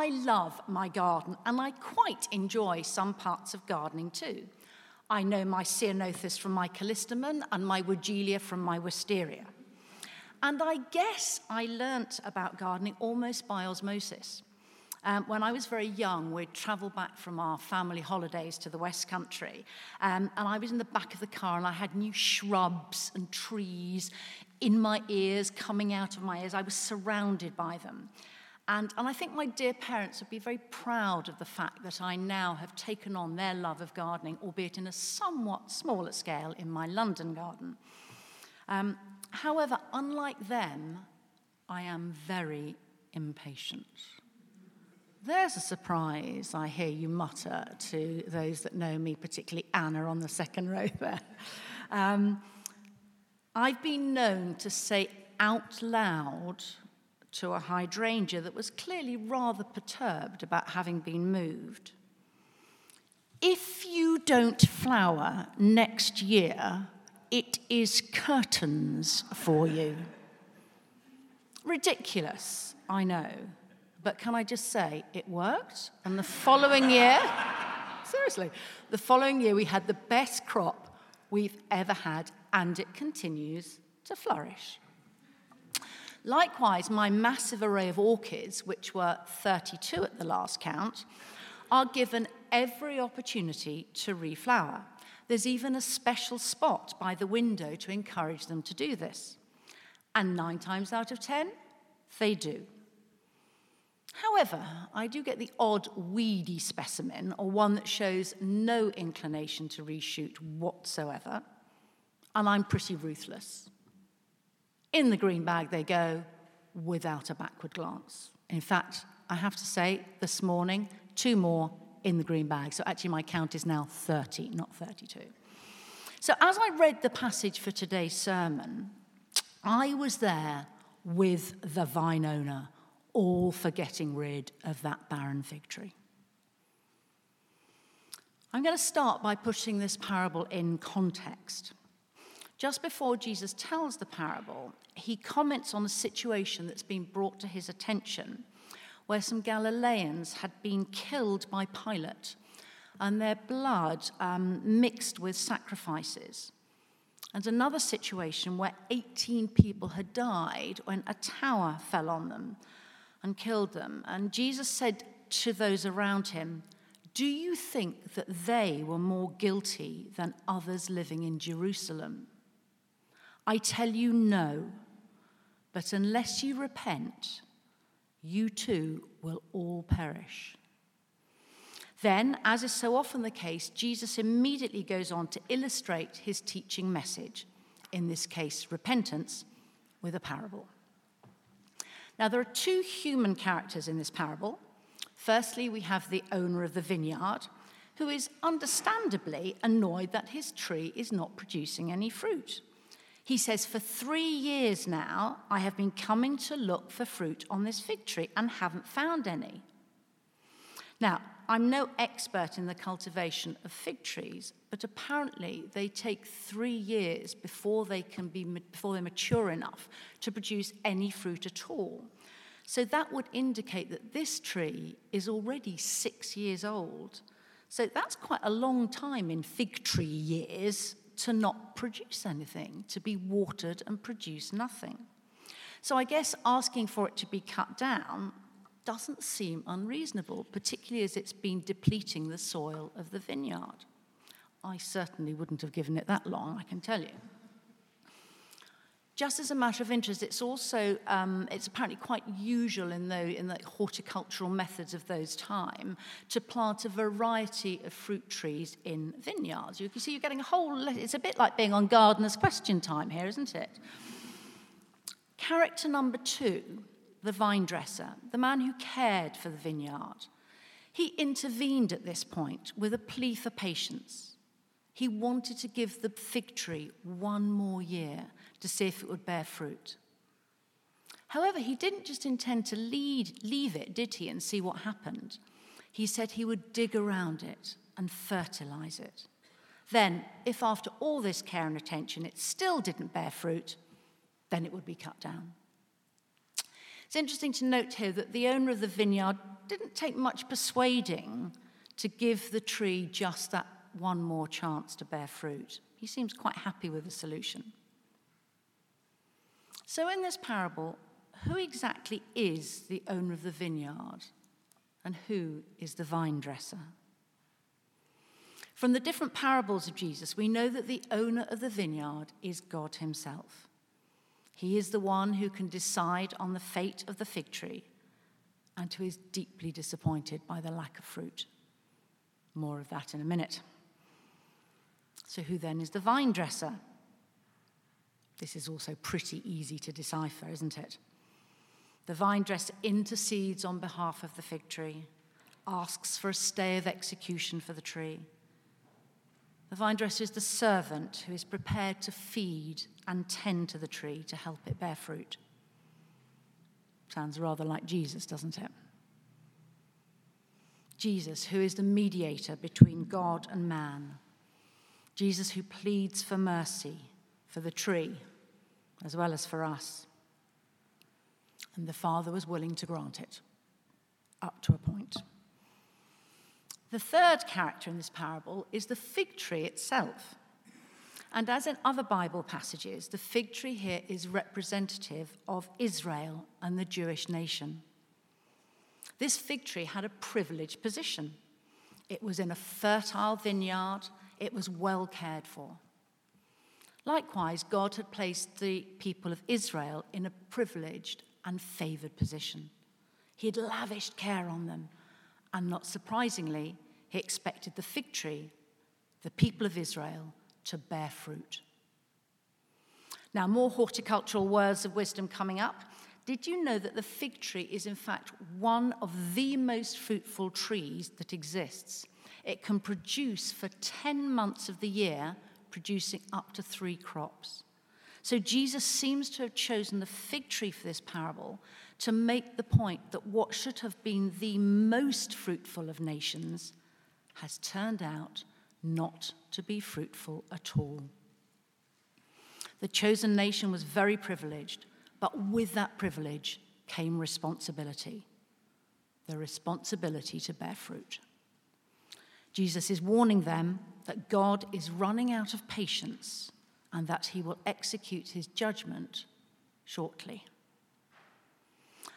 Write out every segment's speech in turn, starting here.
I love my garden and I quite enjoy some parts of gardening too. I know my ceanothus from my callistemon and my Weigela from my wisteria. And I guess I learnt about gardening almost by osmosis. Um, when I was very young, we'd travel back from our family holidays to the West Country, um, and I was in the back of the car and I had new shrubs and trees in my ears, coming out of my ears. I was surrounded by them. And, and I think my dear parents would be very proud of the fact that I now have taken on their love of gardening, albeit in a somewhat smaller scale in my London garden. Um, however, unlike them, I am very impatient. There's a surprise, I hear you mutter to those that know me, particularly Anna on the second row there. Um, I've been known to say out loud to a hydrangea that was clearly rather perturbed about having been moved. If you don't flower next year, it is curtains for you. Ridiculous, I know. But can I just say, it worked. And the following year, seriously, the following year we had the best crop we've ever had, and it continues to flourish. Likewise, my massive array of orchids, which were 32 at the last count, are given every opportunity to reflower. There's even a special spot by the window to encourage them to do this. And nine times out of ten, they do. However, I do get the odd weedy specimen, or one that shows no inclination to reshoot whatsoever, and I'm pretty ruthless. In the green bag they go without a backward glance. In fact, I have to say, this morning, two more in the green bag. So actually, my count is now 30, not 32. So as I read the passage for today's sermon, I was there with the vine owner all for getting rid of that barren fig tree. I'm going to start by putting this parable in context. Just before Jesus tells the parable, he comments on a situation that's been brought to his attention where some Galileans had been killed by Pilate and their blood um, mixed with sacrifices. And another situation where 18 people had died when a tower fell on them and killed them. And Jesus said to those around him, Do you think that they were more guilty than others living in Jerusalem? I tell you no, but unless you repent, you too will all perish. Then, as is so often the case, Jesus immediately goes on to illustrate his teaching message, in this case, repentance, with a parable. Now, there are two human characters in this parable. Firstly, we have the owner of the vineyard, who is understandably annoyed that his tree is not producing any fruit. He says, For three years now, I have been coming to look for fruit on this fig tree and haven't found any. Now, I'm no expert in the cultivation of fig trees, but apparently they take three years before they can be before they're mature enough to produce any fruit at all. So that would indicate that this tree is already six years old. So that's quite a long time in fig tree years to not produce anything, to be watered and produce nothing. So I guess asking for it to be cut down doesn't seem unreasonable, particularly as it's been depleting the soil of the vineyard. I certainly wouldn't have given it that long, I can tell you. Just as a matter of interest, it's also um, it's apparently quite usual in the, in the horticultural methods of those time to plant a variety of fruit trees in vineyards. You can see you're getting a whole. It's a bit like being on gardener's question time here, isn't it? Character number two the vine dresser, the man who cared for the vineyard. He intervened at this point with a plea for patience. He wanted to give the fig tree one more year to see if it would bear fruit. However, he didn't just intend to lead, leave it, did he, and see what happened. He said he would dig around it and fertilize it. Then, if after all this care and attention it still didn't bear fruit, then it would be cut down. It's interesting to note here that the owner of the vineyard didn't take much persuading to give the tree just that one more chance to bear fruit. He seems quite happy with the solution. So, in this parable, who exactly is the owner of the vineyard and who is the vine dresser? From the different parables of Jesus, we know that the owner of the vineyard is God Himself. He is the one who can decide on the fate of the fig tree and who is deeply disappointed by the lack of fruit. More of that in a minute. So, who then is the vine dresser? This is also pretty easy to decipher, isn't it? The vine dresser intercedes on behalf of the fig tree, asks for a stay of execution for the tree the vine dresser is the servant who is prepared to feed and tend to the tree to help it bear fruit. Sounds rather like Jesus, doesn't it? Jesus, who is the mediator between God and man. Jesus, who pleads for mercy for the tree as well as for us. And the Father was willing to grant it up to a point. The third character in this parable is the fig tree itself. And as in other Bible passages, the fig tree here is representative of Israel and the Jewish nation. This fig tree had a privileged position. It was in a fertile vineyard, it was well cared for. Likewise, God had placed the people of Israel in a privileged and favored position. He had lavished care on them and not surprisingly, he expected the fig tree, the people of Israel, to bear fruit. Now, more horticultural words of wisdom coming up. Did you know that the fig tree is, in fact, one of the most fruitful trees that exists? It can produce for 10 months of the year, producing up to three crops. So Jesus seems to have chosen the fig tree for this parable to make the point that what should have been the most fruitful of nations has turned out not to be fruitful at all. The chosen nation was very privileged, but with that privilege came responsibility the responsibility to bear fruit. Jesus is warning them that God is running out of patience and that he will execute his judgment shortly.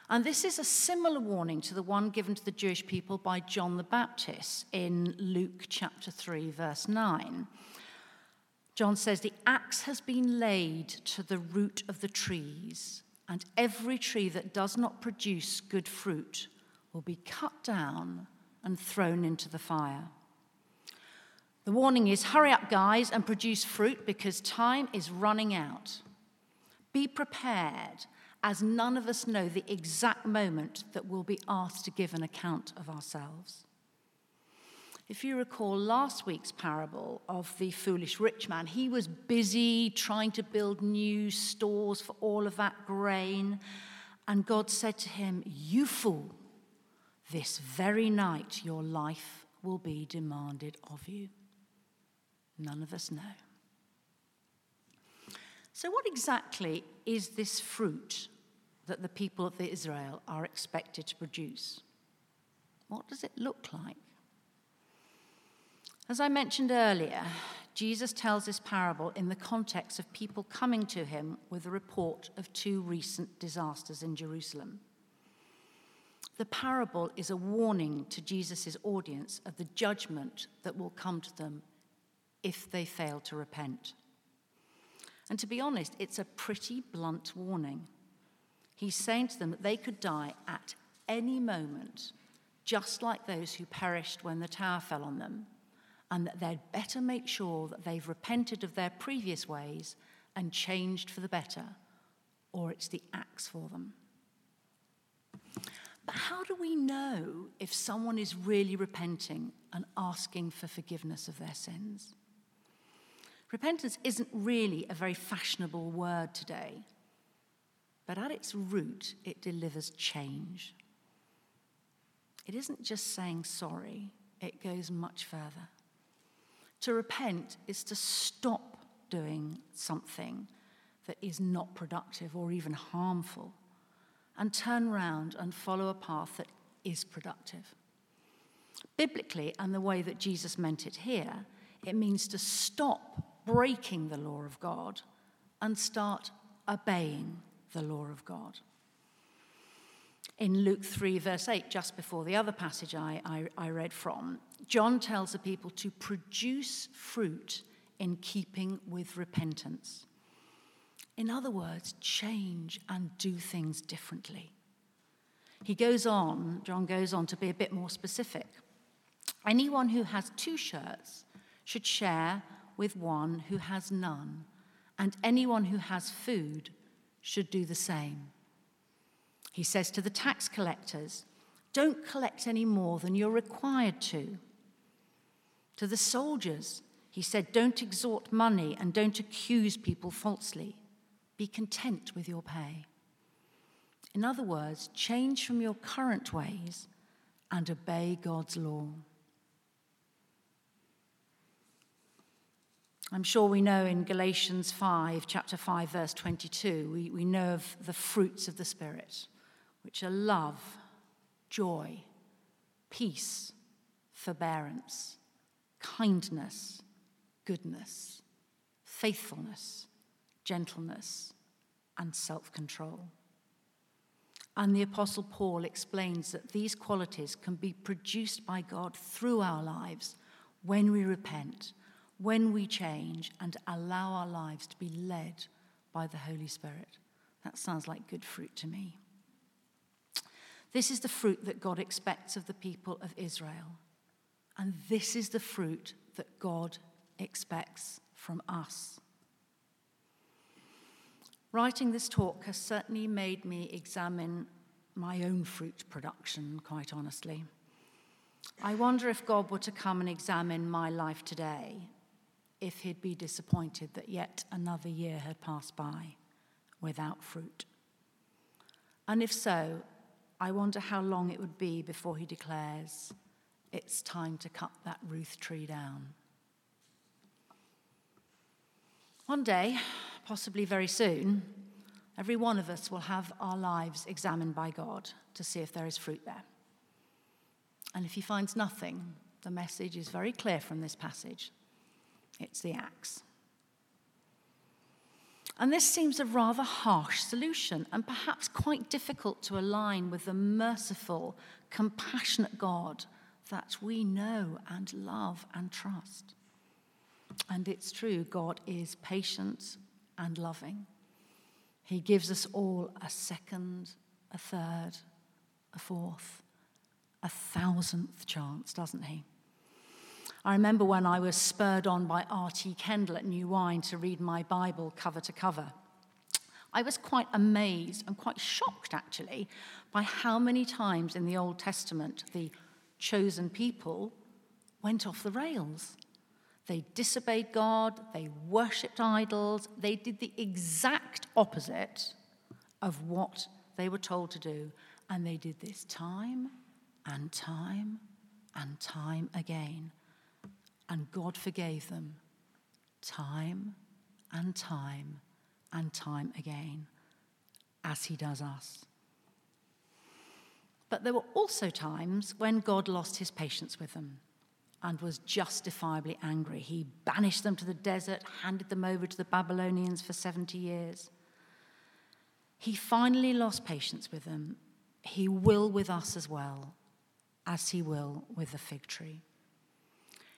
And this is a similar warning to the one given to the Jewish people by John the Baptist in Luke chapter 3, verse 9. John says, The axe has been laid to the root of the trees, and every tree that does not produce good fruit will be cut down and thrown into the fire. The warning is hurry up, guys, and produce fruit because time is running out. Be prepared as none of us know the exact moment that we'll be asked to give an account of ourselves. If you recall last week's parable of the foolish rich man, he was busy trying to build new stores for all of that grain. And God said to him, You fool, this very night your life will be demanded of you. None of us know. So, what exactly is this fruit that the people of Israel are expected to produce. What does it look like? As I mentioned earlier, Jesus tells this parable in the context of people coming to him with a report of two recent disasters in Jerusalem. The parable is a warning to Jesus' audience of the judgment that will come to them if they fail to repent. And to be honest, it's a pretty blunt warning. He's saying to them that they could die at any moment, just like those who perished when the tower fell on them, and that they'd better make sure that they've repented of their previous ways and changed for the better, or it's the axe for them. But how do we know if someone is really repenting and asking for forgiveness of their sins? Repentance isn't really a very fashionable word today. But at its root, it delivers change. It isn't just saying sorry, it goes much further. To repent is to stop doing something that is not productive or even harmful, and turn round and follow a path that is productive. Biblically, and the way that Jesus meant it here, it means to stop breaking the law of God and start obeying the law of God. In Luke 3, verse 8, just before the other passage I, I, I read from, John tells the people to produce fruit in keeping with repentance. In other words, change and do things differently. He goes on, John goes on to be a bit more specific. Anyone who has two shirts should share with one who has none, and anyone who has food should do the same. He says to the tax collectors, Don't collect any more than you're required to. To the soldiers, he said, Don't extort money and don't accuse people falsely. Be content with your pay. In other words, change from your current ways and obey God's law. I'm sure we know in Galatians 5, chapter 5, verse 22, we, we know of the fruits of the Spirit, which are love, joy, peace, forbearance, kindness, goodness, faithfulness, gentleness, and self control. And the Apostle Paul explains that these qualities can be produced by God through our lives when we repent, when we change, and allow our lives to be led by the Holy Spirit. That sounds like good fruit to me. This is the fruit that God expects of the people of Israel. And this is the fruit that God expects from us. Writing this talk has certainly made me examine my own fruit production, quite honestly. I wonder if God were to come and examine my life today, if he'd be disappointed that yet another year had passed by without fruit. And if so, I wonder how long it would be before he declares, it's time to cut that Ruth tree down. One day, possibly very soon, every one of us will have our lives examined by God to see if there is fruit there. And if he finds nothing, the message is very clear from this passage it's the axe. And this seems a rather harsh solution and perhaps quite difficult to align with the merciful, compassionate God that we know and love and trust. And it's true, God is patient and loving. He gives us all a second, a third, a fourth, a thousandth chance, doesn't he? I remember when I was spurred on by R.T. Kendall at New Wine to read my Bible cover to cover. I was quite amazed and quite shocked, actually, by how many times in the Old Testament the chosen people went off the rails. They disobeyed God, they worshipped idols, they did the exact opposite of what they were told to do. And they did this time and time and time again. And God forgave them time and time and time again, as He does us. But there were also times when God lost His patience with them and was justifiably angry. He banished them to the desert, handed them over to the Babylonians for 70 years. He finally lost patience with them. He will with us as well, as he will with the fig tree.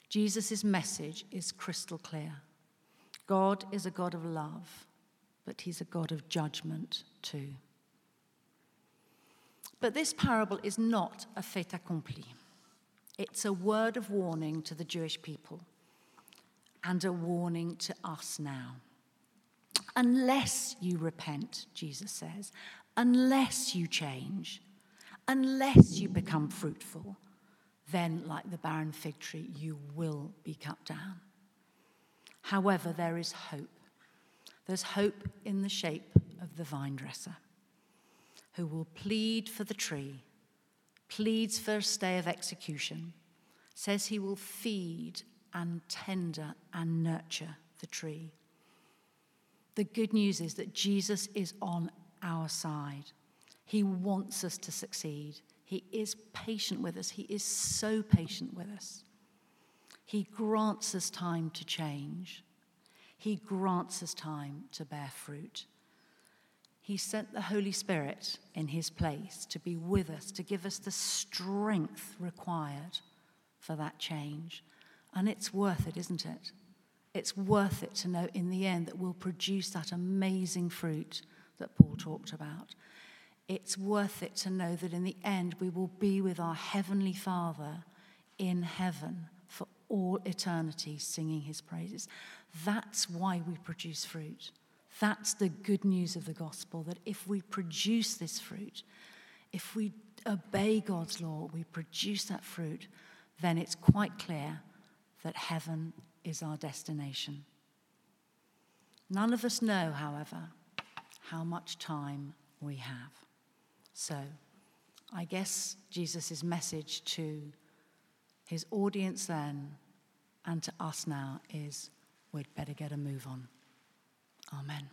Jesus' message is crystal clear God is a God of love, but he's a God of judgment too. But this parable is not a fait accompli. It's a word of warning to the Jewish people and a warning to us now. Unless you repent, Jesus says, unless you change, unless you become fruitful, then, like the barren fig tree, you will be cut down. However, there is hope. There's hope in the shape of the vine dresser who will plead for the tree pleads for a stay of execution, says he will feed and tender and nurture the tree. The good news is that Jesus is on our side. He wants us to succeed. He is patient with us. He is so patient with us. He grants us time to change. He grants us time to bear fruit. He sent the Holy Spirit in his place to be with us, to give us the strength required for that change. And it's worth it, isn't it? It's worth it to know in the end that we'll produce that amazing fruit that Paul talked about. It's worth it to know that in the end we will be with our Heavenly Father in heaven for all eternity, singing his praises. That's why we produce fruit. That's the good news of the gospel that if we produce this fruit, if we obey God's law, we produce that fruit, then it's quite clear that heaven is our destination. None of us know, however, how much time we have. So, I guess Jesus' message to his audience then and to us now is we'd better get a move on. Amen.